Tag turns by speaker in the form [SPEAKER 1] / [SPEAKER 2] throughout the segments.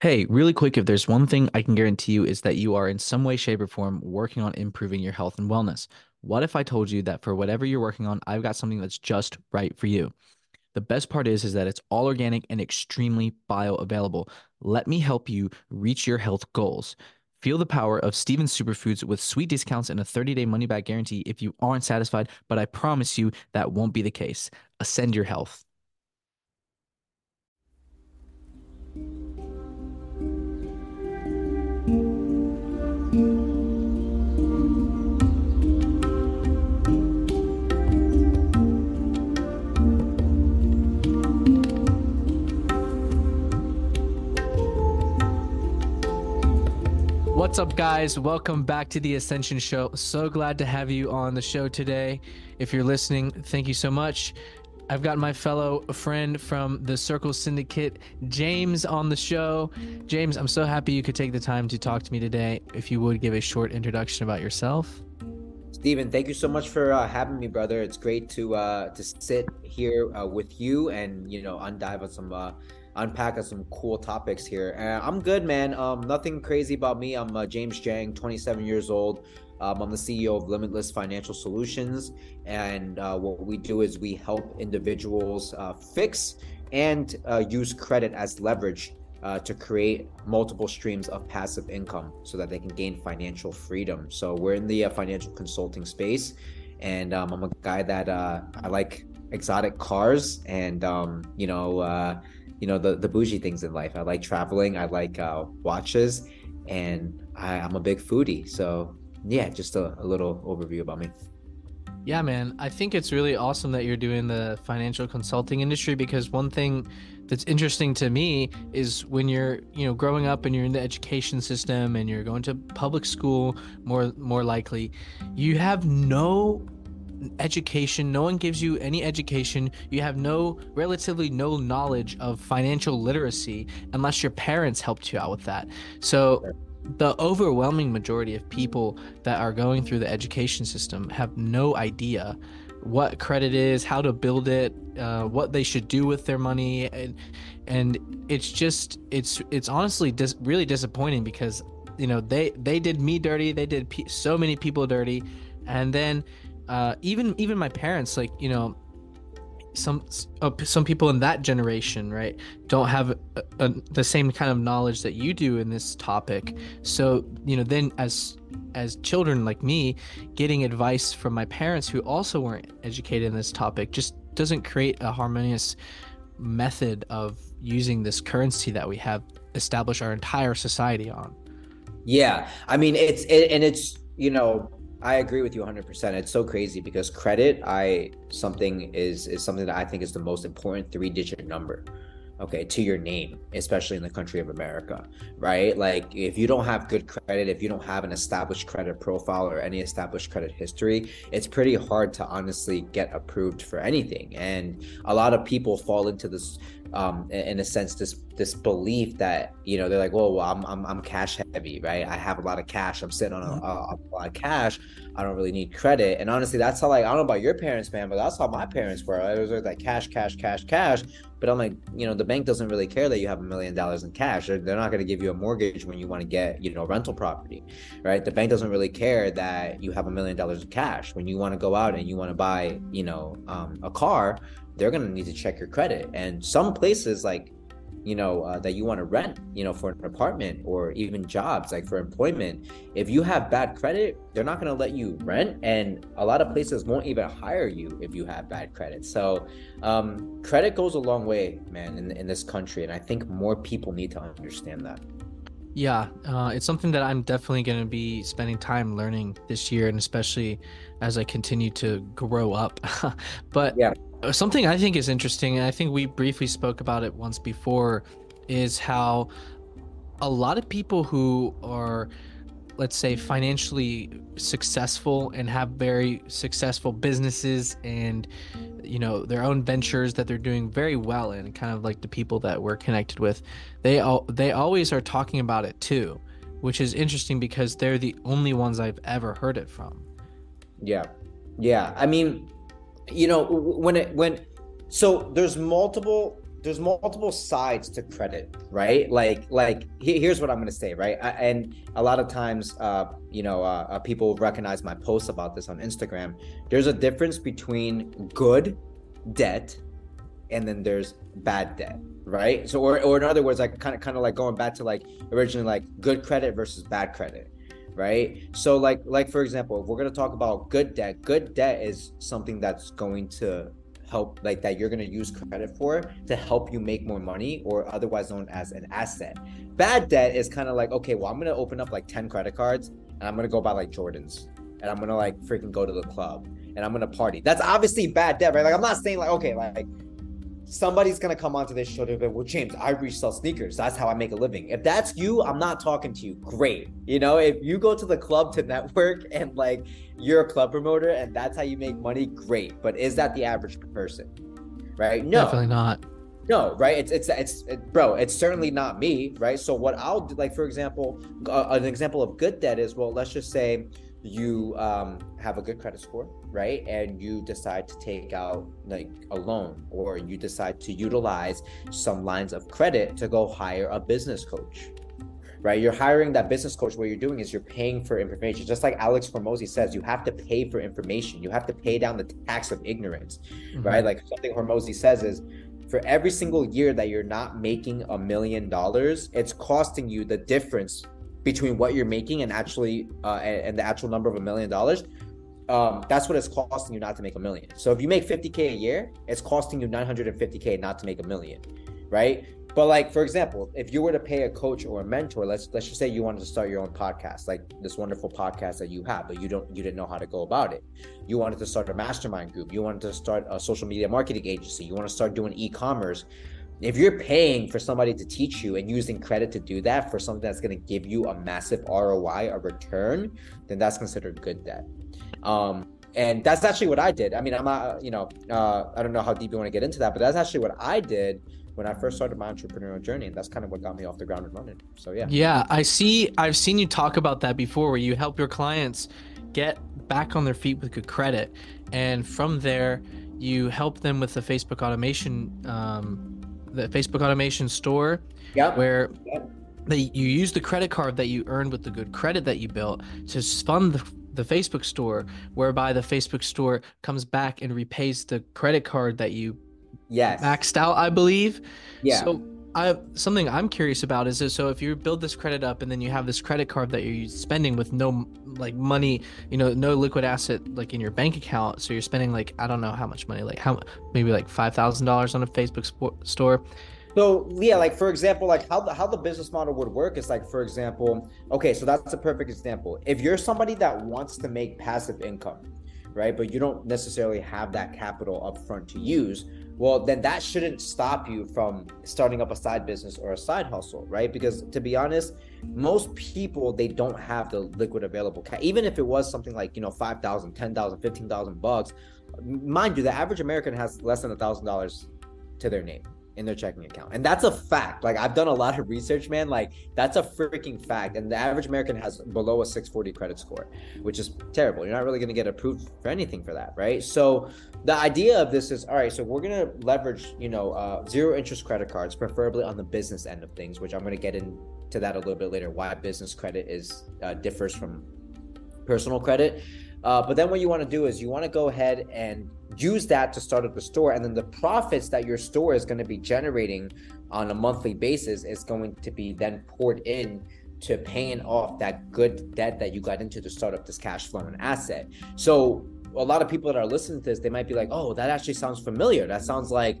[SPEAKER 1] Hey, really quick, if there's one thing I can guarantee you is that you are in some way, shape, or form working on improving your health and wellness. What if I told you that for whatever you're working on, I've got something that's just right for you? The best part is is that it's all organic and extremely bioavailable. Let me help you reach your health goals. Feel the power of Steven Superfoods with sweet discounts and a 30-day money-back guarantee if you aren't satisfied, but I promise you that won't be the case. Ascend your health. What's up, guys? Welcome back to the Ascension Show. So glad to have you on the show today. If you're listening, thank you so much. I've got my fellow friend from the Circle Syndicate, James, on the show. James, I'm so happy you could take the time to talk to me today. If you would give a short introduction about yourself.
[SPEAKER 2] Steven, thank you so much for uh, having me, brother. It's great to uh, to sit here uh, with you and you know undive on some uh, unpack some cool topics here. Uh, I'm good, man. Um, nothing crazy about me. I'm uh, James Jiang, 27 years old. Um, I'm the CEO of Limitless Financial Solutions, and uh, what we do is we help individuals uh, fix and uh, use credit as leverage uh, to create multiple streams of passive income so that they can gain financial freedom. So we're in the financial consulting space, and um, I'm a guy that I like exotic cars, and um, you know you know the the bougie things in life. I like traveling. I like uh, watches, and I, am a big foodie. So yeah, just a, a little overview about me.
[SPEAKER 1] Yeah, man. I think it's really awesome that you're doing the financial consulting industry because one thing that's interesting to me is when you're, you know, growing up and you're in the education system and you're going to public school more more likely, you have no education. No one gives you any education. You have no relatively no knowledge of financial literacy unless your parents helped you out with that. So the overwhelming majority of people that are going through the education system have no idea what credit is how to build it uh, what they should do with their money. And and it's just it's it's honestly dis- really disappointing because you know they they did me dirty. They did pe- so many people dirty. And then uh, even even my parents, like you know, some uh, some people in that generation, right, don't have a, a, the same kind of knowledge that you do in this topic. So you know, then as as children like me, getting advice from my parents who also weren't educated in this topic just doesn't create a harmonious method of using this currency that we have established our entire society on.
[SPEAKER 2] Yeah, I mean it's it, and it's you know I agree with you 100%. It's so crazy because credit, I something is is something that I think is the most important three-digit number. Okay, to your name, especially in the country of America, right? Like if you don't have good credit, if you don't have an established credit profile or any established credit history, it's pretty hard to honestly get approved for anything. And a lot of people fall into this um, in a sense this this belief that you know they're like well, well I'm, I'm i'm cash heavy right? I have a lot of cash. I'm sitting on a, a, a, lot of cash. I don't really need credit. And honestly that's how like i don't know about your parents man but that's how my parents were. It was like cash cash cash cash. But i'm like you know the bank doesn't really care that you have a million dollars in cash. They're, they're not going to give you a mortgage when you want to get you know rental property right? The bank doesn't really care that you have a million dollars in cash. When you want to go out and you want to buy you know um, a car they're going to need to check your credit. And some places like, you know, uh, that you want to rent, you know, for an apartment or even jobs like for employment, if you have bad credit, they're not going to let you rent. And a lot of places won't even hire you if you have bad credit. So um, credit goes a long way, man, in, in this country. And I think more people need to understand that.
[SPEAKER 1] Yeah, uh, it's something that I'm definitely going to be spending time learning this year, and especially as I continue to grow up. but yeah. something I think is interesting, and I think we briefly spoke about it once before, is how a lot of people who are let's say financially successful and have very successful businesses and you know their own ventures that they're doing very well in kind of like the people that we're connected with they all they always are talking about it too which is interesting because they're the only ones I've ever heard it from.
[SPEAKER 2] Yeah. Yeah. I mean you know when it when so there's multiple there's multiple sides to credit, right? Like like here's what I'm gonna say, right? I, and a lot of times, uh, you know, uh, uh, people recognize my posts about this on Instagram. There's a difference between good debt and then there's bad debt, right? So or or in other words, like kind of kind of like going back to like originally like good credit versus bad credit right so like like for example if we're going to talk about good debt good debt is something that's going to help like that you're going to use credit for to help you make more money or otherwise known as an asset. Bad debt is kind of like okay well i'm going to open up like 10 credit cards and i'm going to go buy like jordans and i'm going to like freaking go to the club and i'm going to party. That's obviously bad debt right? Like i'm not saying like okay like somebody's gonna come onto this show to be well, James, I resell sneakers. That's how I make a living. If that's you, I'm not talking to you. Great. You know, if you go to the club to network and like you're a club promoter and that's how you make money, great. But is that the average person? Right? No.
[SPEAKER 1] Definitely not.
[SPEAKER 2] No, right? It's it's it's it, bro. It's certainly not me, right? So what I'll do, like for example, uh, an example of good debt is well, let's just say you um, have a good credit score, right? And you decide to take out like a loan or you decide to utilize some lines of credit to go hire a business coach, right? You're hiring that business coach. What you're doing is you're paying for information. Just like Alex Hormozi says, you have to pay for information. You have to pay down the tax of ignorance, mm-hmm. right? Like something Hormozi says is, for every single year that you're not making a million dollars, it's costing you the difference between what you're making and actually uh, and, the actual number of a million dollars um, that's what it's costing you not to make a million. So if you make 50k a year, it's costing you 950k not to make a million, right? But like for example, if you were to pay a coach or a mentor, let's let's just say you wanted to start your own podcast, like this wonderful podcast that you have, but you don't you didn't know how to go about it. You wanted to start a mastermind group, you wanted to start a social media marketing agency, you want to start doing e-commerce, if you're paying for somebody to teach you and using credit to do that for something that's going to give you a massive ROI, a return, then that's considered good debt. Um, and that's actually what I did. I mean, I'm not, you know, uh, I don't know how deep you want to get into that, but that's actually what I did when I first started my entrepreneurial journey, and that's kind of what got me off the ground and running. So yeah.
[SPEAKER 1] Yeah, I see. I've seen you talk about that before, where you help your clients get back on their feet with good credit, and from there, you help them with the Facebook automation um, the Facebook automation store,
[SPEAKER 2] yep.
[SPEAKER 1] where
[SPEAKER 2] yep.
[SPEAKER 1] They, you use the credit card that you earned with the good credit that you built to fund the, the Facebook store, whereby the Facebook store comes back and repays the credit card that you
[SPEAKER 2] yes.
[SPEAKER 1] maxed out, I believe.
[SPEAKER 2] Yeah.
[SPEAKER 1] So I something I'm curious about is this, so if you build this credit up and then you have this credit card that you're spending with no like money, you know, no liquid asset like in your bank account, so you're spending like I don't know how much money, like how maybe like five thousand dollars on a Facebook sp- store.
[SPEAKER 2] So yeah, like for example, like how the how the business model would work is like for example, okay, so that's a perfect example. If you're somebody that wants to make passive income, right, but you don't necessarily have that capital up front to use, well then that shouldn't stop you from starting up a side business or a side hustle right? Because to be honest most people they don't have the liquid available. Even if it was something like you know 5000 10000 15000 bucks mind you the average american has less than a thousand dollars to their name in their checking account. And that's a fact. Like I've done a lot of research, man. Like that's a freaking fact. And the average American has below a 640 credit score, which is terrible. You're not really going to get approved for anything for that, right? So the idea of this is all right. So we're going to leverage, you know, uh, zero interest credit cards, preferably on the business end of things, which I'm going to get into that a little bit later. Why business credit is uh, differs from personal credit. Uh, but then what you want to do is you want to go ahead and use that to start up the store. And then the profits that your store is going to be generating on a monthly basis is going to be then poured in to paying off that good debt that you got into to start up this cash flow and asset. So a lot of people that are listening to this, they might be like, oh, that actually sounds familiar. That sounds like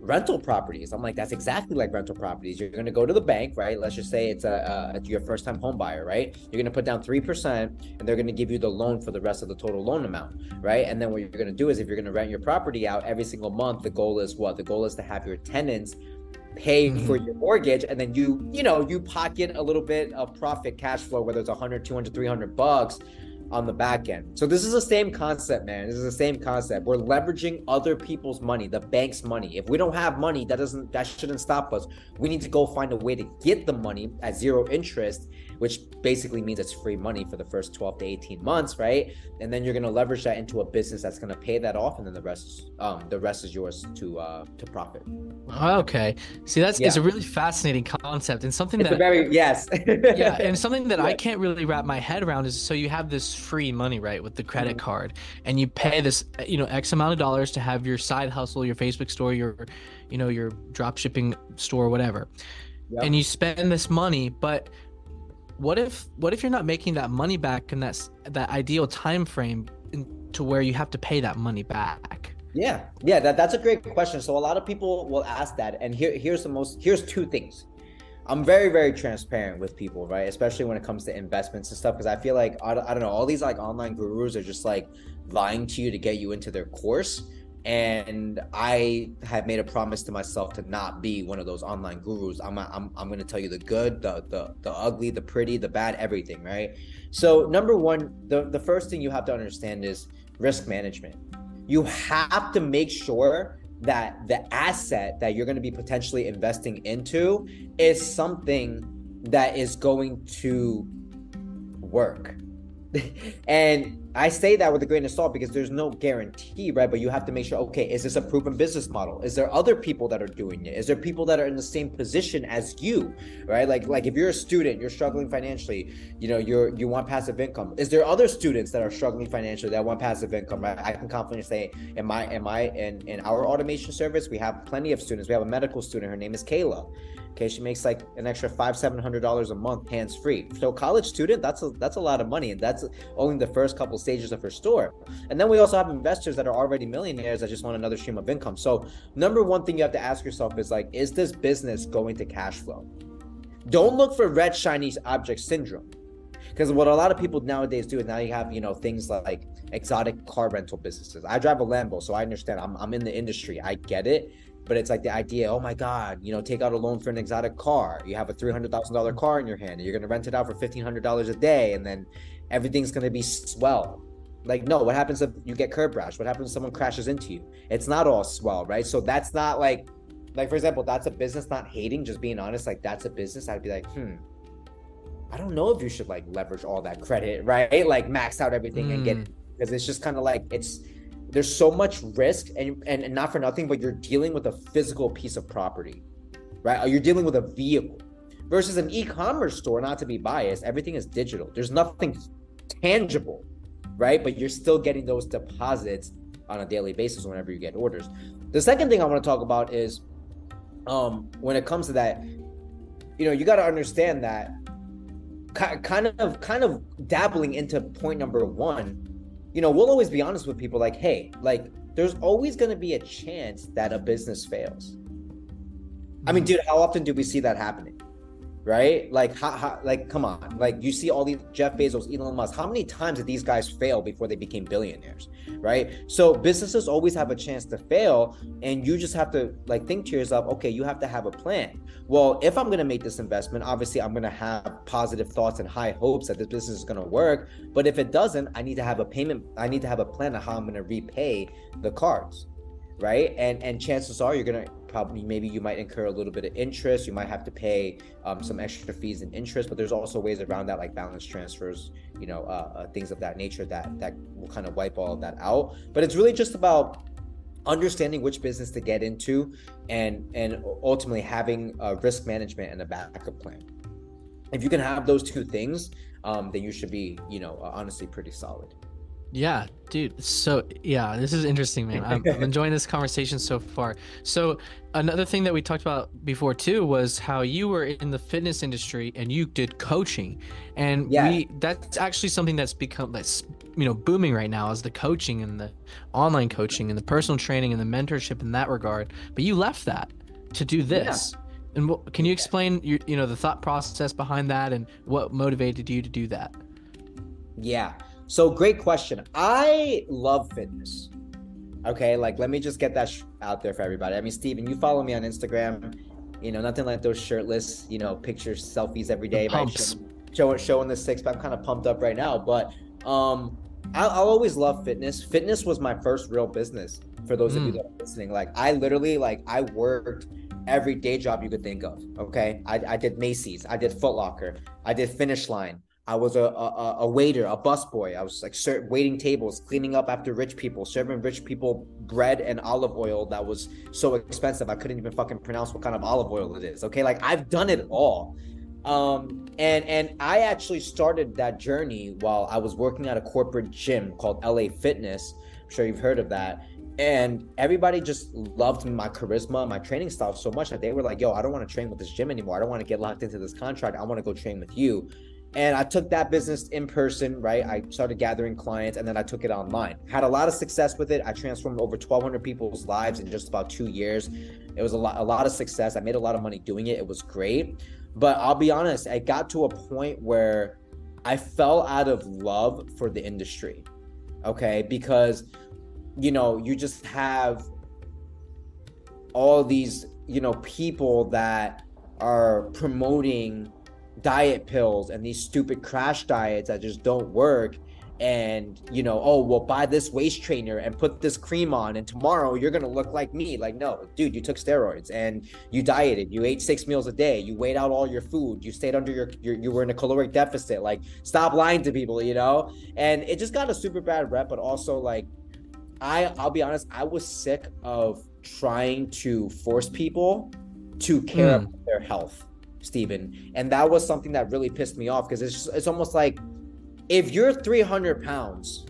[SPEAKER 2] rental properties. I'm like, that's exactly like rental properties. You're going to go to the bank, right? Let's just say it's a, a your first time home buyer, right? You're going to put down 3% and they're going to give you the loan for the rest of the total loan amount, right? And then what you're going to do is if you're going to rent your property out every single month, the goal is what? The goal is to have your tenants pay mm-hmm. for your mortgage and then you you know you pocket a little bit of profit cash flow whether it's 100 200 300 bucks on the back end. So this is the same concept, man. This is the same concept. We're leveraging other people's money, the bank's money. If we don't have money, that doesn't that shouldn't stop us. We need to go find a way to get the money at zero interest which basically means it's free money for the first 12 to 18 months, right? And then you're gonna leverage that into a business that's gonna pay that off, and then the rest, um, the rest is yours to uh to profit.
[SPEAKER 1] Okay, see that's yeah. it's a really fascinating concept and something
[SPEAKER 2] it's
[SPEAKER 1] that
[SPEAKER 2] very yes,
[SPEAKER 1] yeah, and something that yeah. I can't really wrap my head around is so you have this free money right with the credit mm-hmm. card, and you pay this you know X amount of dollars to have your side hustle, your Facebook store, your you know your drop shipping store, whatever. Yep. And you spend this money, but what if what if you're not making that money back in that that ideal time frame in, to where you have to pay that money back?
[SPEAKER 2] Yeah, yeah, that, that's a great question. So a lot of people will ask that, and here here's the most here's two things. I'm very very transparent with people, right? Especially when it comes to investments and stuff, because I feel like I, I don't know all these like online gurus are just like lying to you to get you into their course and I have made a promise to myself to not be one of those online gurus. I'm I'm I'm going to tell you the good, the the the ugly, the pretty, the bad, everything, right? So number one, the the first thing you have to understand is risk management. You have to make sure that the asset that you're going to be potentially investing into is something that is going to work. and I say that with a grain of salt because there's no guarantee, right? But you have to make sure, okay, is this a proven business model? Is there other people that are doing it? Is there people that are in the same position as you, right? Like, like if you're a student, you're struggling financially, you know, you're you want passive income. Is there other students that are struggling financially that want passive income, right? I can confidently say, in my, in my, in in our automation service, we have plenty of students. We have a medical student. Her name is Kayla. Okay, she makes like an extra five, seven hundred dollars a month hands free. So college student, that's a that's a lot of money, and that's only the first couple stages of her store. And then we also have investors that are already millionaires that just want another stream of income. So number one thing you have to ask yourself is like, is this business going to cash flow? Don't look for red shiny object syndrome. Because what a lot of people nowadays do is now you have, you know, things like exotic car rental businesses. I drive a Lambo, so I understand. I'm, I'm in the industry. I get it but it's like the idea oh my god you know take out a loan for an exotic car you have a $300000 car in your hand and you're going to rent it out for $1500 a day and then everything's going to be swell like no what happens if you get curb rash what happens if someone crashes into you it's not all swell right so that's not like like for example that's a business not hating just being honest like that's a business i'd be like hmm i don't know if you should like leverage all that credit right like max out everything mm. and get because hmm. it's just kind of like it's there's so much risk and, and, not for nothing but you're dealing with a physical piece of property right? You're dealing with a vehicle versus an e-commerce store not to be biased everything is digital. There's nothing tangible right? But you're still getting those deposits on a daily basis whenever you get orders. The second thing i want to talk about is um when it comes to that you know you got to understand that kind of kind of dabbling into point number one you know, we'll always be honest with people like, hey, like, there's always going to be a chance that a business fails. I mean, mm-hmm. dude, how often do we see that happening? Right? Like, like, come on, like you see all these Jeff Bezos, Elon Musk. How many times did these guys fail before they became billionaires, right? So businesses always have a chance to fail, and you just have to like think to yourself, okay, you have to have a plan. Well, if I'm gonna make this investment, obviously I'm gonna have positive thoughts and high hopes that this business is gonna work. But if it doesn't, I need to have a payment. I need to have a plan of how I'm gonna repay the cards right and and chances are you're gonna probably maybe you might incur a little bit of interest. You might have to pay um, some extra fees and interest but there's also ways around that like balance transfers you know uh, uh, things of that nature that that will kind of wipe all of that out. But it's really just about understanding which business to get into and and ultimately having a risk management and a backup plan. If you can have those two things um, then you should be you know uh, honestly pretty solid
[SPEAKER 1] yeah, dude. So yeah, this is interesting, man. I'm, I'm, enjoying this conversation so far. So another thing that we talked about before too was how you were in the fitness industry and you did coaching, and yeah. we that's actually something that's become that's you know booming right now is the coaching and the online coaching and the personal training and the mentorship in that regard. But you left that to do this. Yeah. And what, can you explain your, you know the thought process behind that and what motivated you to do that?
[SPEAKER 2] Yeah. So great question. I love fitness. Okay, like let me just get that sh- out there for everybody. I mean, Steven, you follow me on Instagram. You know, nothing like those shirtless, you know, pictures, selfies every day.
[SPEAKER 1] Pumps.
[SPEAKER 2] Showing, showing the six pack. I'm kind of pumped up right now, but Um, I'll, I'll always love fitness. Fitness was my first real business. For those of you
[SPEAKER 1] Mm.
[SPEAKER 2] that are listening, like I literally like I worked every day job you could think of. Okay, I, I did Macy's, I did Foot Locker, I did Finish Line. I was a, a, a waiter, a busboy. I was like ser- waiting tables, cleaning up after rich people, serving rich people bread and olive oil that was so expensive I couldn't even fucking pronounce what kind of olive oil it is. Okay, like I've done it all. Um, and and I actually started that journey while I was working at a corporate gym called LA Fitness. I'm sure you've heard of that. And everybody just loved my charisma, my training style so much that they were like, "Yo, I don't want to train with this gym anymore. I don't want to get locked into this contract. I want to go train with you." And I took that business in person, right? I started gathering clients and then I took it online. Had a lot of success with it. I transformed over 1,200 people's lives in just about two years. It was a lot, a lot of success. I made a lot of money doing it. It was great. But I'll be honest, I got to a point where I fell out of love for the industry. Okay. Because, you know, you just have all these, you know, people that are promoting diet pills and these stupid crash diets that just don't work. And you know oh well buy this waist trainer and put this cream on and tomorrow you're gonna look like me. Like no dude you took steroids and you dieted you ate six meals a day you weighed out all your food you stayed under your, your you were in a caloric deficit. Like stop lying to people you know? And it just got a super bad rep but also like i i'll be honest i was sick of trying to force people to care
[SPEAKER 1] Hmm.
[SPEAKER 2] about their health Steven. And that was something that really pissed me off because it's it's almost like if you're 300 pounds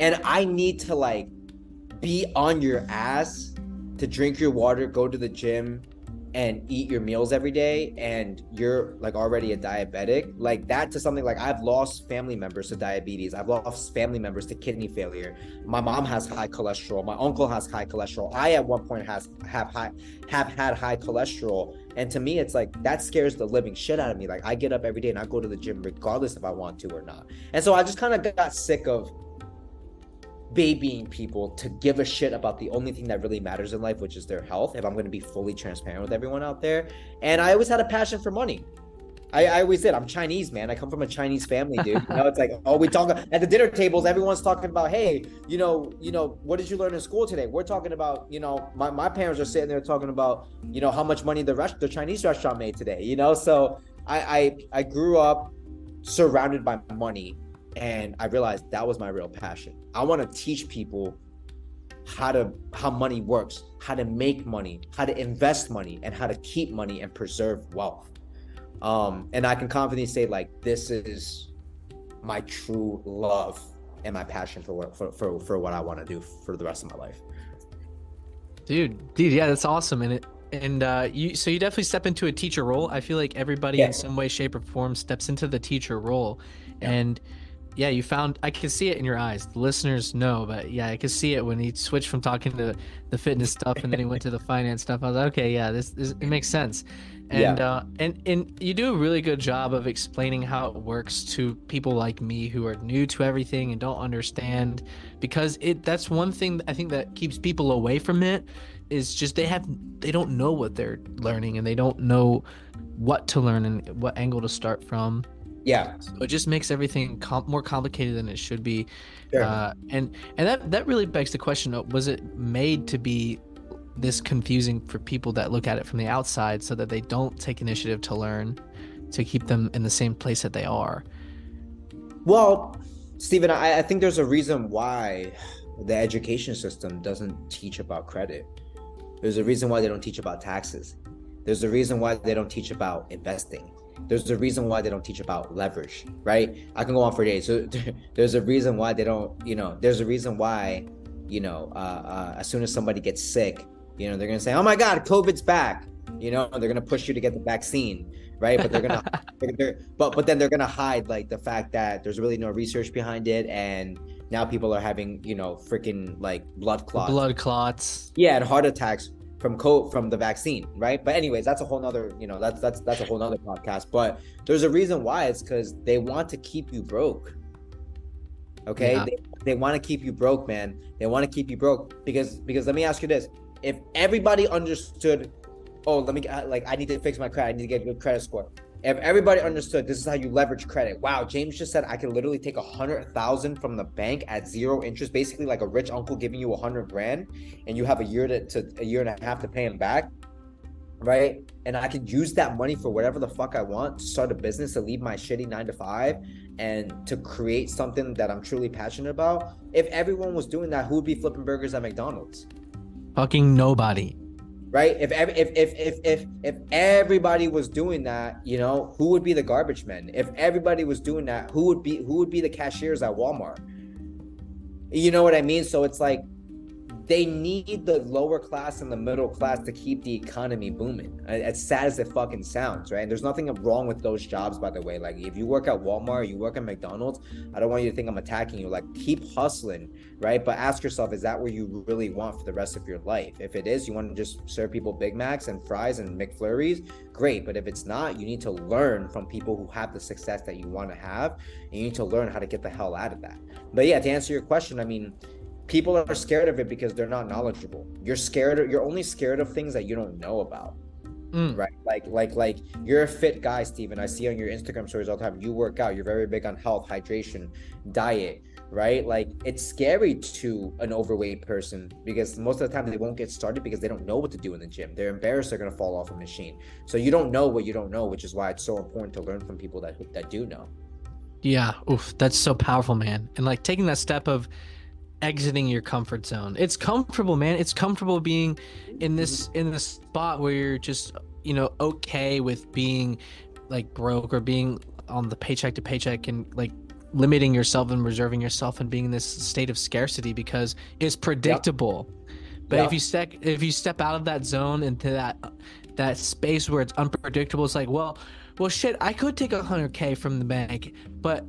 [SPEAKER 2] and I need to like be on your ass to drink your water, go to the gym, and eat your meals every day, and you're like already a diabetic, like that to something like I've lost family members to diabetes, I've lost family members to kidney failure. My mom has high cholesterol, my uncle has high cholesterol. I at one point has have high have had high cholesterol. And to me, it's like that scares the living shit out of me. Like I get up every day and I go to the gym regardless if I want to or not. And so I just kind of got sick of babying people to give a shit about the only thing that really matters in life, which is their health. If I'm going to be fully transparent with everyone out there, and I always had a passion for money. I, I always did. I'm Chinese, man. I come from a Chinese family, dude. You know, it's like, oh, we talk at the dinner tables. Everyone's talking about, hey, you know, you know, what did you learn in school today? We're talking about, you know, my, my parents are sitting there talking about, you know, how much money the rest the Chinese restaurant made today. You know, so I I, I grew up surrounded by money, and I realized that was my real passion. I want to teach people how to how money works, how to make money, how to invest money, and how to keep money and preserve wealth um and i can confidently say like this is my true love and my passion for what for for, for what i want to do for the rest of my life
[SPEAKER 1] dude dude yeah that's awesome and it and uh you so you definitely step into a teacher role i feel like everybody
[SPEAKER 2] Yeah.
[SPEAKER 1] in some way shape or form steps into the teacher role
[SPEAKER 2] Yeah.
[SPEAKER 1] and yeah you found i can see it in your eyes. The listeners know but yeah i could see it when he switched from talking to the fitness stuff and then he went to the finance stuff. I was like okay yeah this, this it makes sense. And uh and and you do a really good job of explaining how it works to people like me who are new to everything and don't understand because it that's one thing i think that keeps people away from it is just they have they don't know what they're learning and they don't know what to learn and what angle to start from
[SPEAKER 2] yeah.
[SPEAKER 1] So it just makes everything com- more complicated than it should be.
[SPEAKER 2] Sure.
[SPEAKER 1] uh, and and that that really begs the question was it made to be this confusing for people that look at it from the outside so that they don't take initiative to learn to keep them in the same place that they are?
[SPEAKER 2] Well steven I, I think there's a reason why the education system doesn't teach about credit. There's a reason why they don't teach about taxes. There's a reason why they don't teach about investing there's a reason why they don't teach about leverage right? I can go on for days. So there's a reason why they don't you know there's a reason why you know uh, uh, as soon as somebody gets sick you know they're gonna say oh my god covid's back you know they're gonna push you to get the vaccine right? But they're gonna they're, they're- but but then they're gonna hide like the fact that there's really no research behind it and now people are having you know freaking like blood clots.
[SPEAKER 1] blood clots.
[SPEAKER 2] Yeah and heart attacks from co from the vaccine right? But anyways that's a whole nother you know that's that's that's a whole nother podcast. But there's a reason why. It's because they want to keep you broke. Okay?
[SPEAKER 1] Yeah.
[SPEAKER 2] they, they want to keep you broke man. They want to keep you broke. Because because let me ask you this. If everybody understood oh let me uh, like i need to fix my credit. I need to get a good credit score if everybody understood this is how you leverage credit. Wow james just said i can literally take a hundred thousand from the bank at zero interest basically like a rich uncle giving you a hundred grand and you have a year to, to a year and a half to pay him back right? And i could use that money for whatever the fuck i want to start a business to leave my shitty nine to five and to create something that i'm truly passionate about. If everyone was doing that who would be flipping burgers at mcdonald's?
[SPEAKER 1] Fucking nobody
[SPEAKER 2] right? If if if if if if everybody was doing that, you know, who would be the garbage men? If everybody was doing that, who would be who would be the cashiers at Walmart? You know what I mean? So it's like they need the lower class and the middle class to keep the economy booming. As sad as it fucking sounds, right? And there's nothing wrong with those jobs, by the way. Like if you work at Walmart, you work at McDonald's, I don't want you to think I'm attacking you. Like keep hustling, right? But ask yourself, is that where you really want for the rest of your life? If it is, you want to just serve people Big Macs and fries and McFlurries, great. But if it's not, you need to learn from people who have the success that you want to have. And you need to learn how to get the hell out of that. But yeah, to answer your question, I mean, people are scared of it because they're not knowledgeable. You're scared of, you're only scared of things that you don't know about. Mm. right like like like you're a fit guy steven. I see on your instagram stories all the time you work out you're very big on health hydration diet right? Like it's scary to an overweight person because most of the time they won't get started because they don't know what to do in the gym. They're embarrassed they're going to fall off a machine. So you don't know what you don't know which is why it's so important to learn from people that that do know.
[SPEAKER 1] Yeah oof that's so powerful man. And like taking that step of exiting your comfort zone. It's comfortable, man. It's comfortable being in this in this spot where you're just, you know, okay with being like broke or being on the paycheck to paycheck and like limiting yourself and reserving yourself and being in this state of scarcity because it's predictable. Yep. But yep. if you step if you step out of that zone into that that space where it's unpredictable, it's like, well, well shit, I could take a hundred K from the bank, but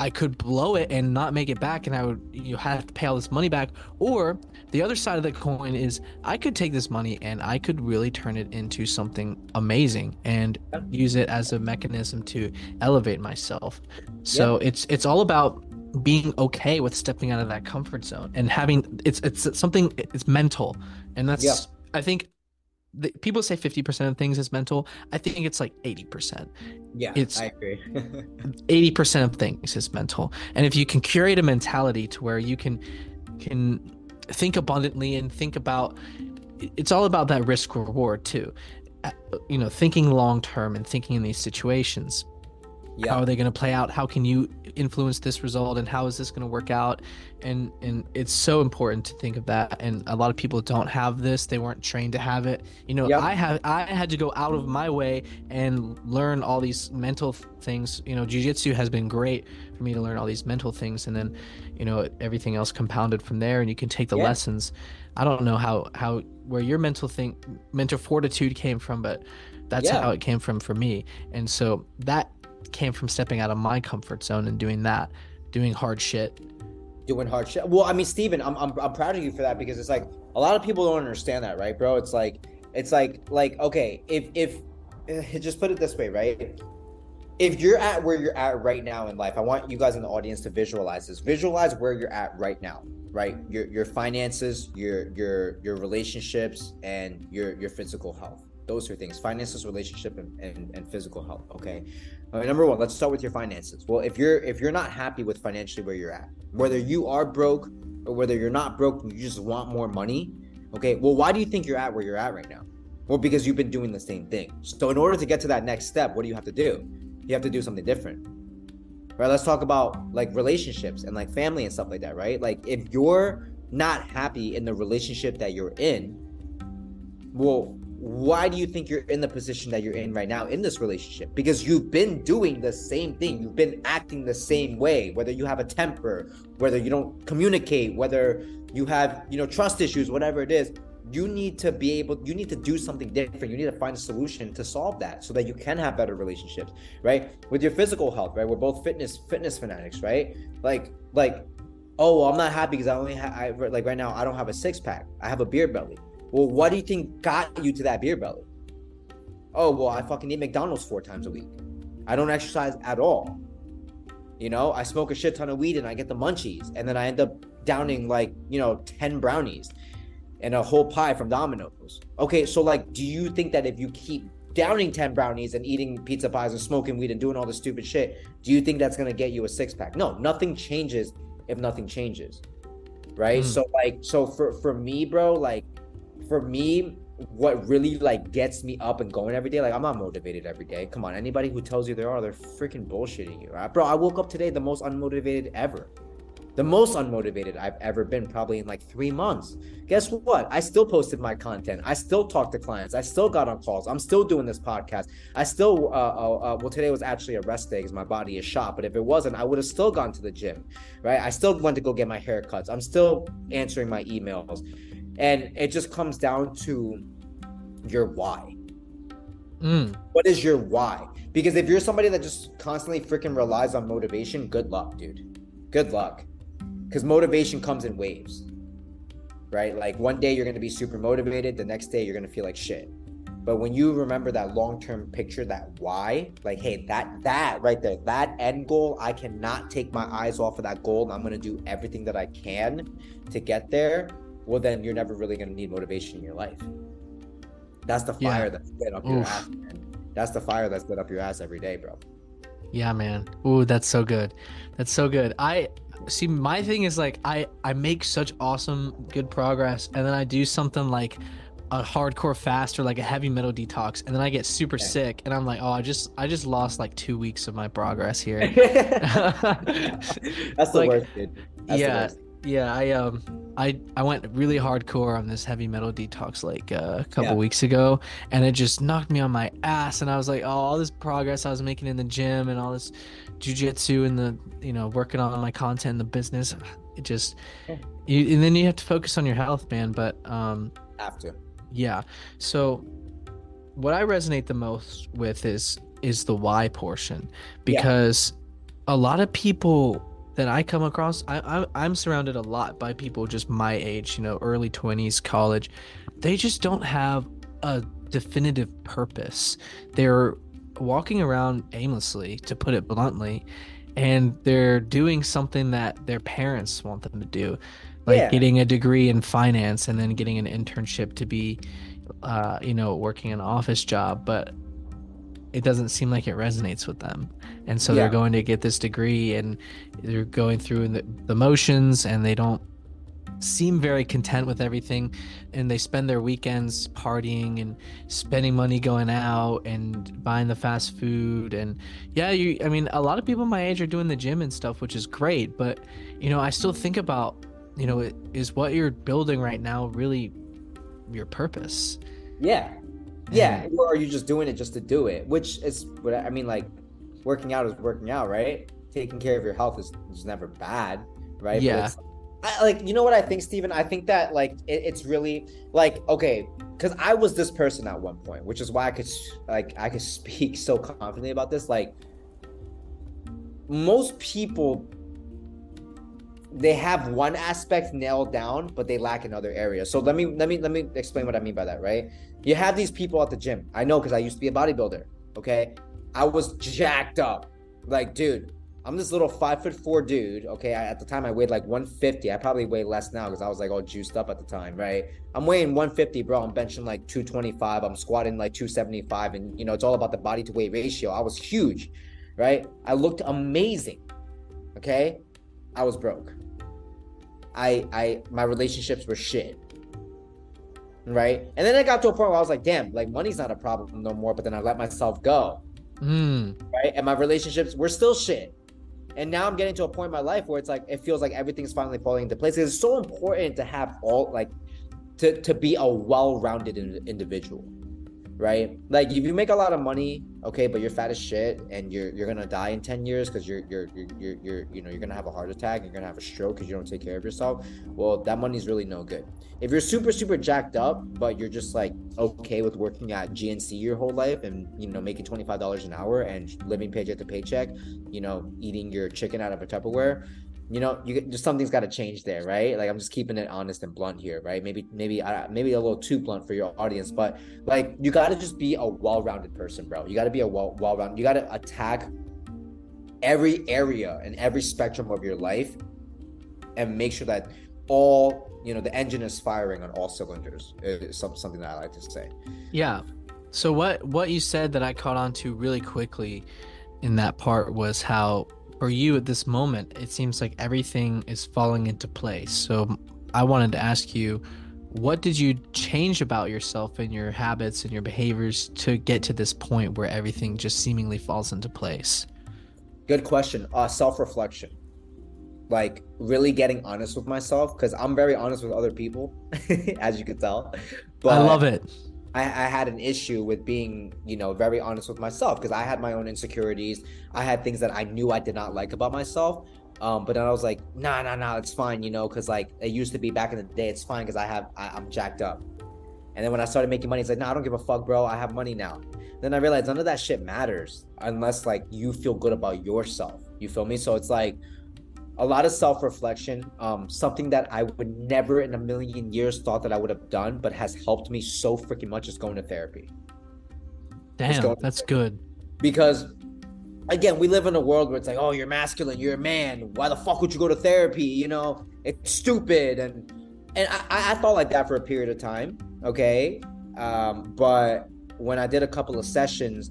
[SPEAKER 1] I could blow it and not make it back, and I would you have to pay all this money back. Or the other side of the coin is I could take this money and I could really turn it into something amazing and use it as a mechanism to elevate myself. So yeah. it's it's all about being okay with stepping out of that comfort zone and having it's it's something it's mental, and that's yeah. I think the, people say 50% of things is mental. I think it's like 80%.
[SPEAKER 2] Yeah, it's I agree.
[SPEAKER 1] 80% of things is mental. And if you can curate a mentality to where you can can think abundantly and think about it's all about that risk reward too. Uh, you know, thinking long term and thinking in these situations yeah. how are they going to play out? How can you influence this result? And how is this going to work out? And and it's so important to think of that. And a lot of people don't have this. They weren't trained to have it. You know yep. i have i had to go out of my way and learn all these mental things. You know jiu-jitsu has been great for me to learn all these mental things. And then you know everything else compounded from there. And you can take the yeah. lessons. I don't know how how where your mental thing mental fortitude came from but that's yeah. how it came from for me. And so that came from stepping out of my comfort zone and doing that, doing hard shit.
[SPEAKER 2] Doing hard shit. Well, I mean, Steven, I'm, I'm, I'm proud of you for that because it's like a lot of people don't understand that, right, bro? It's like, it's like, like, okay, if, if, eh, just put it this way, right? If you're at where you're at right now in life, I want you guys in the audience to visualize this. Visualize where you're at right now, right? Your your finances, your your your relationships, and your your physical health those three things finances relationship and, and, and physical health okay? Right, number one let's start with your finances. Well if you're if you're not happy with financially where you're at whether you are broke or whether you're not broke you just want more money okay? Well why do you think you're at where you're at right now? Well because you've been doing the same thing. So in order to get to that next step what do you have to do? You have to do something different right? Let's talk about like relationships and like family and stuff like that right? Like if you're not happy in the relationship that you're in well why do you think you're in the position that you're in right now in this relationship? Because you've been doing the same thing. You've been acting the same way, whether you have a temper, whether you don't communicate, whether you have, you know, trust issues, whatever it is. You need to be able, you need to do something different. You need to find a solution to solve that so that you can have better relationships, right? With your physical health, right? We're both fitness, fitness fanatics, right? Like, like, oh, well, I'm not happy because I only have, I, like right now, I don't have a six pack. I have a beer belly well, what do you think got you to that beer belly? Oh, well, I fucking eat McDonald's four times a week. I don't exercise at all. You know, I smoke a shit ton of weed and I get the munchies, and then I end up downing like, you know, 10 brownies and a whole pie from Domino's. Okay, so like, do you think that if you keep downing 10 brownies and eating pizza pies and smoking weed and doing all this stupid shit, do you think that's gonna get you a six pack? No, nothing changes if nothing changes. Right. Mm. So like so for for me, bro, like for me, what really like gets me up and going every day, like I'm not motivated every day. Come on, anybody who tells you they are, they're freaking bullshitting you. Right? Bro, I woke up today the most unmotivated ever the most unmotivated I've ever been, probably in like three months. Guess what? I still posted my content. I still talked to clients. I still got on calls. I'm still doing this podcast. I still, uh, uh, uh, well, today was actually a rest day because my body is shot. But if it wasn't, I would have still gone to the gym, right? I still went to go get my haircuts. I'm still answering my emails. And it just comes down to your why. Mm. What is your why? Because if you're somebody that just constantly freaking relies on motivation, good luck, dude. Good luck because motivation comes in waves right like one day you're going to be super motivated the next day you're going to feel like shit but when you remember that long-term picture that why like hey that that right there that end goal i cannot take my eyes off of that goal and i'm going to do everything that i can to get there well then you're never really going to need motivation in your life. That's the fire yeah. that's lit up Oof. your ass man. that's the fire that's lit up your ass every day bro.
[SPEAKER 1] Yeah man. Ooh, that's so good. That's so good. I see my thing is like i i make such awesome good progress and then i do something like a hardcore fast or like a heavy metal detox and then i get super yeah. sick and i'm like oh i just i just lost like two weeks of my progress here.
[SPEAKER 2] That's the like, worst dude. That's
[SPEAKER 1] yeah yeah i um i i went really hardcore on this heavy metal detox like uh, a couple yeah. weeks ago and it just knocked me on my ass and i was like oh all this progress i was making in the gym and all this jujitsu and the you know working on my content and the business it just yeah. you, and then you have to focus on your health man but um
[SPEAKER 2] have to
[SPEAKER 1] yeah so what i resonate the most with is is the why portion because yeah. a lot of people that I come across, I, I am surrounded a lot by people just my age, you know, early 20s, college. They just don't have a definitive purpose. They're walking around aimlessly, to put it bluntly, and they're doing something that their parents want them to do, like yeah. getting a degree in finance and then getting an internship to be, uh, you know, working an office job. But it doesn't seem like it resonates with them. And so yeah. they're going to get this degree and they're going through the, the motions and they don't seem very content with everything. And they spend their weekends partying and spending money going out and buying the fast food. And yeah you i mean a lot of people my age are doing the gym and stuff which is great. But you know i still think about you know is what you're building right now really your purpose?
[SPEAKER 2] Yeah yeah. Or are you just doing it just to do it? Which is what i mean like working out is working out right? Taking care of your health is, is never bad right?
[SPEAKER 1] Yeah.
[SPEAKER 2] I, like you know what i think Steven? i think that like it, it's really like okay because i was this person at one point which is why i could like i could speak so confidently about this. Like most people they have one aspect nailed down but they lack in other areas so let me let me let me explain what i mean by that right you have these people at the gym. I know because I used to be a bodybuilder. Okay. I was jacked up. Like, dude, I'm this little five foot four dude. Okay. I, at the time, I weighed like 150. I probably weigh less now because I was like all juiced up at the time, right? I'm weighing 150, bro. I'm benching like 225. I'm squatting like 275. And, you know, it's all about the body to weight ratio. I was huge, right? I looked amazing. Okay. I was broke. I, I, my relationships were shit right? And then I got to a point where I was like, damn, like money's not a problem no more. But then I let myself go,
[SPEAKER 1] mm.
[SPEAKER 2] right? And my relationships were still shit. And now I'm getting to a point in my life where it's like it feels like everything's finally falling into place. It's so important to have all like to to be a well-rounded individual right? Like if you make a lot of money, okay, but you're fat as shit and you're you're gonna die in 10 years because you're, you're you're you're you're you know you're gonna have a heart attack, you're gonna have a stroke because you don't take care of yourself. Well, that money's really no good. If you're super super jacked up, but you're just like okay with working at GNC your whole life and you know making twenty five dollars an hour and living paycheck to paycheck, you know eating your chicken out of a Tupperware, you know you just something's got to change there right? Like i'm just keeping it honest and blunt here right? Maybe maybe uh, maybe a little too blunt for your audience but like you got to just be a well-rounded person bro. You got to be a well well-rounded you got to attack every area and every spectrum of your life and make sure that all you know the engine is firing on all cylinders is something that i like to say.
[SPEAKER 1] Yeah. So what what you said that I caught on to really quickly in that part was how for you at this moment it seems like everything is falling into place. So I wanted to ask you what did you change about yourself and your habits and your behaviors to get to this point where everything just seemingly falls into place?
[SPEAKER 2] Good question. Uh self-reflection. Like really getting honest with myself because I'm very honest with other people, as you can tell.
[SPEAKER 1] But I love it.
[SPEAKER 2] I, I, had an issue with being, you know, very honest with myself because I had my own insecurities. I had things that I knew I did not like about myself. Um, but then I was like, nah, nah, nah, it's fine, you know, because like it used to be back in the day, it's fine because I have, I, am jacked up. And then when I started making money, it's like, nah, I don't give a fuck, bro. I have money now. Then I realized none of that shit matters unless like you feel good about yourself. You feel me? So it's like, a lot of self-reflection um, something that i would never in a million years thought that i would have done but has helped me so freaking much is going to therapy.
[SPEAKER 1] Damn that's good.
[SPEAKER 2] Because again we live in a world where it's like oh you're masculine you're a man why the fuck would you go to therapy you know? It's stupid and and i, I thought like that for a period of time okay? Um, but when i did a couple of sessions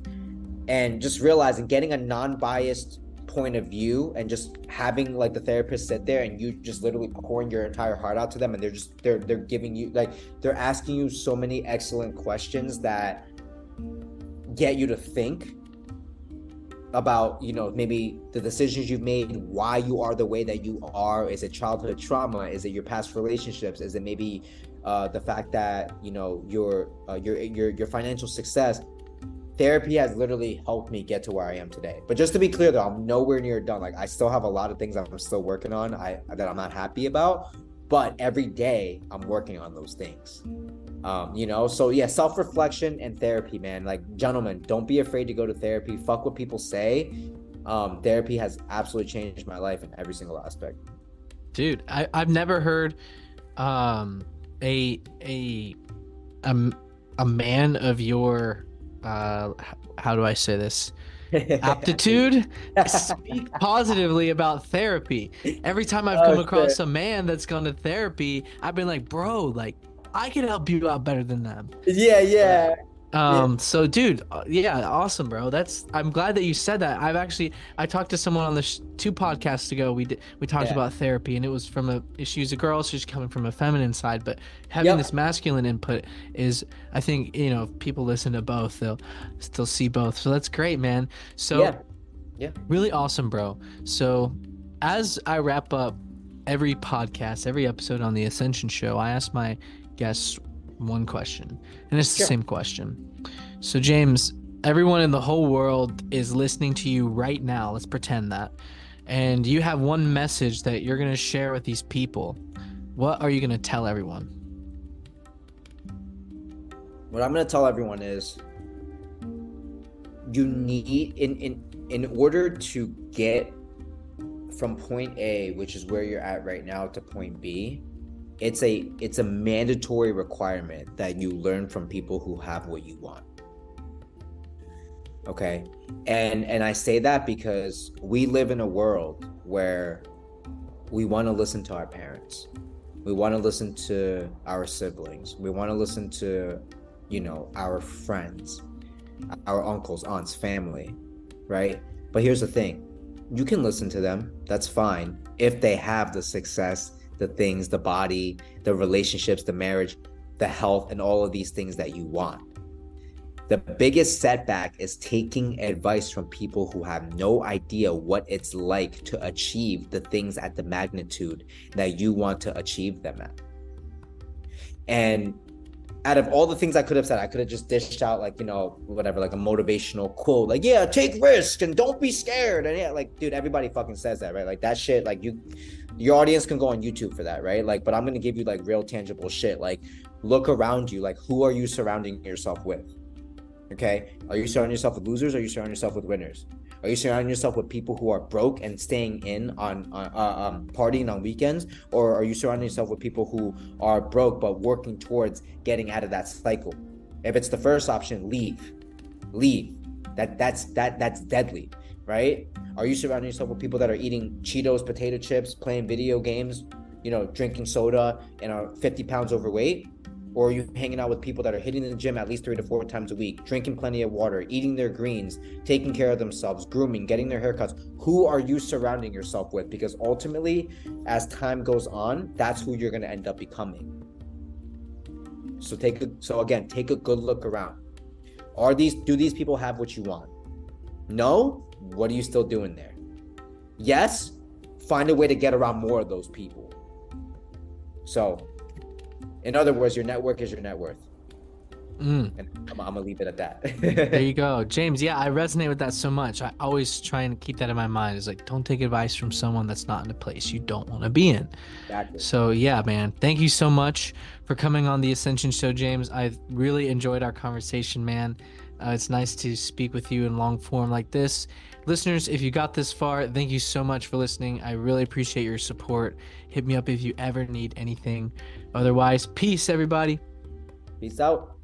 [SPEAKER 2] and just realizing getting a non-biased point of view and just having like the therapist sit there and you just literally pouring your entire heart out to them and they're just they're they're giving you like they're asking you so many excellent questions that get you to think about you know maybe the decisions you've made why you are the way that you are. Is it childhood trauma? Is it your past relationships? Is it maybe uh, the fact that you know your uh, your your your financial success therapy has literally helped me get to where I am today. But just to be clear though, I'm nowhere near done. Like I still have a lot of things I'm still working on I that I'm not happy about, but every day I'm working on those things. Um, you know, so yeah, self-reflection and therapy, man. Like gentlemen, don't be afraid to go to therapy. Fuck what people say. Um, therapy has absolutely changed my life in every single aspect.
[SPEAKER 1] Dude, I, I've never heard um a a a, a man of your uh, how do I say this? aptitude? Speak positively about therapy. Every time i've come across a man that's gone to therapy i've been like bro like i can help you out better than them.
[SPEAKER 2] Yeah yeah
[SPEAKER 1] um. Yeah. So, dude, uh, yeah, awesome, bro. That's. I'm glad that you said that. I've actually I talked to someone on the sh- two podcasts ago. We did we talked yeah. about therapy, and it was from a she's a girl, so she's coming from a feminine side, but having yep. this masculine input is, I think, you know, if people listen to both, they'll still see both. So that's great, man. So,
[SPEAKER 2] yeah, yeah,
[SPEAKER 1] really awesome, bro. So, as I wrap up every podcast, every episode on the Ascension Show, I ask my guests one question, and it's the same question. So, James, everyone in the whole world is listening to you right now. Let's pretend that. And you have one message that you're going to share with these people. What are you going to tell everyone?
[SPEAKER 2] What I'm going to tell everyone is you need in in in order to get from point A, which is where you're at right now, to point B, it's a it's a mandatory requirement that you learn from people who have what you want. Okay? And and i say that because we live in a world where we want to listen to our parents. We want to listen to our siblings. We want to listen to you know our friends our uncles aunts family right? But here's the thing. You can listen to them. That's fine. If they have the success the things, the body, the relationships, the marriage, the health, and all of these things that you want. The biggest setback is taking advice from people who have no idea what it's like to achieve the things at the magnitude that you want to achieve them at. And out of all the things I could have said, I could have just dished out like, you know, whatever, like a motivational quote, like, yeah, take risk and don't be scared. And yeah, like, dude, everybody fucking says that, right? Like that shit, like you your audience can go on YouTube for that, right? Like, but I'm gonna give you like real tangible shit. Like, look around you. Like, who are you surrounding yourself with? Okay, are you surrounding yourself with losers? Or are you surrounding yourself with winners? Are you surrounding yourself with people who are broke and staying in on, on uh, um, partying on weekends, or are you surrounding yourself with people who are broke but working towards getting out of that cycle? If it's the first option, leave, leave. That that's that that's deadly, right? Are you surrounding yourself with people that are eating Cheetos, potato chips, playing video games, you know, drinking soda, and are 50 pounds overweight? Or you hanging out with people that are hitting the gym at least three to four times a week, drinking plenty of water, eating their greens, taking care of themselves, grooming, getting their haircuts? Who are you surrounding yourself with? Because ultimately, as time goes on, that's who you're going to end up becoming. So take a, so again, take a good look around. Are these do these people have what you want? No? What are you still doing there? Yes? Find a way to get around more of those people. So, in other words, your network is your net worth. Mm. And I'm, I'm, gonna leave it at that.
[SPEAKER 1] there you go, James. Yeah, I resonate with that so much. I always try and keep that in my mind. Is like, don't take advice from someone that's not in a place you don't want to be in. Exactly. So yeah, man. Thank you so much for coming on the Ascension Show, James. I've really enjoyed our conversation, man. Uh, it's nice to speak with you in long form like this. Listeners, if you got this far, thank you so much for listening. I really appreciate your support. Hit me up if you ever need anything. Otherwise, peace, everybody.
[SPEAKER 2] Peace out.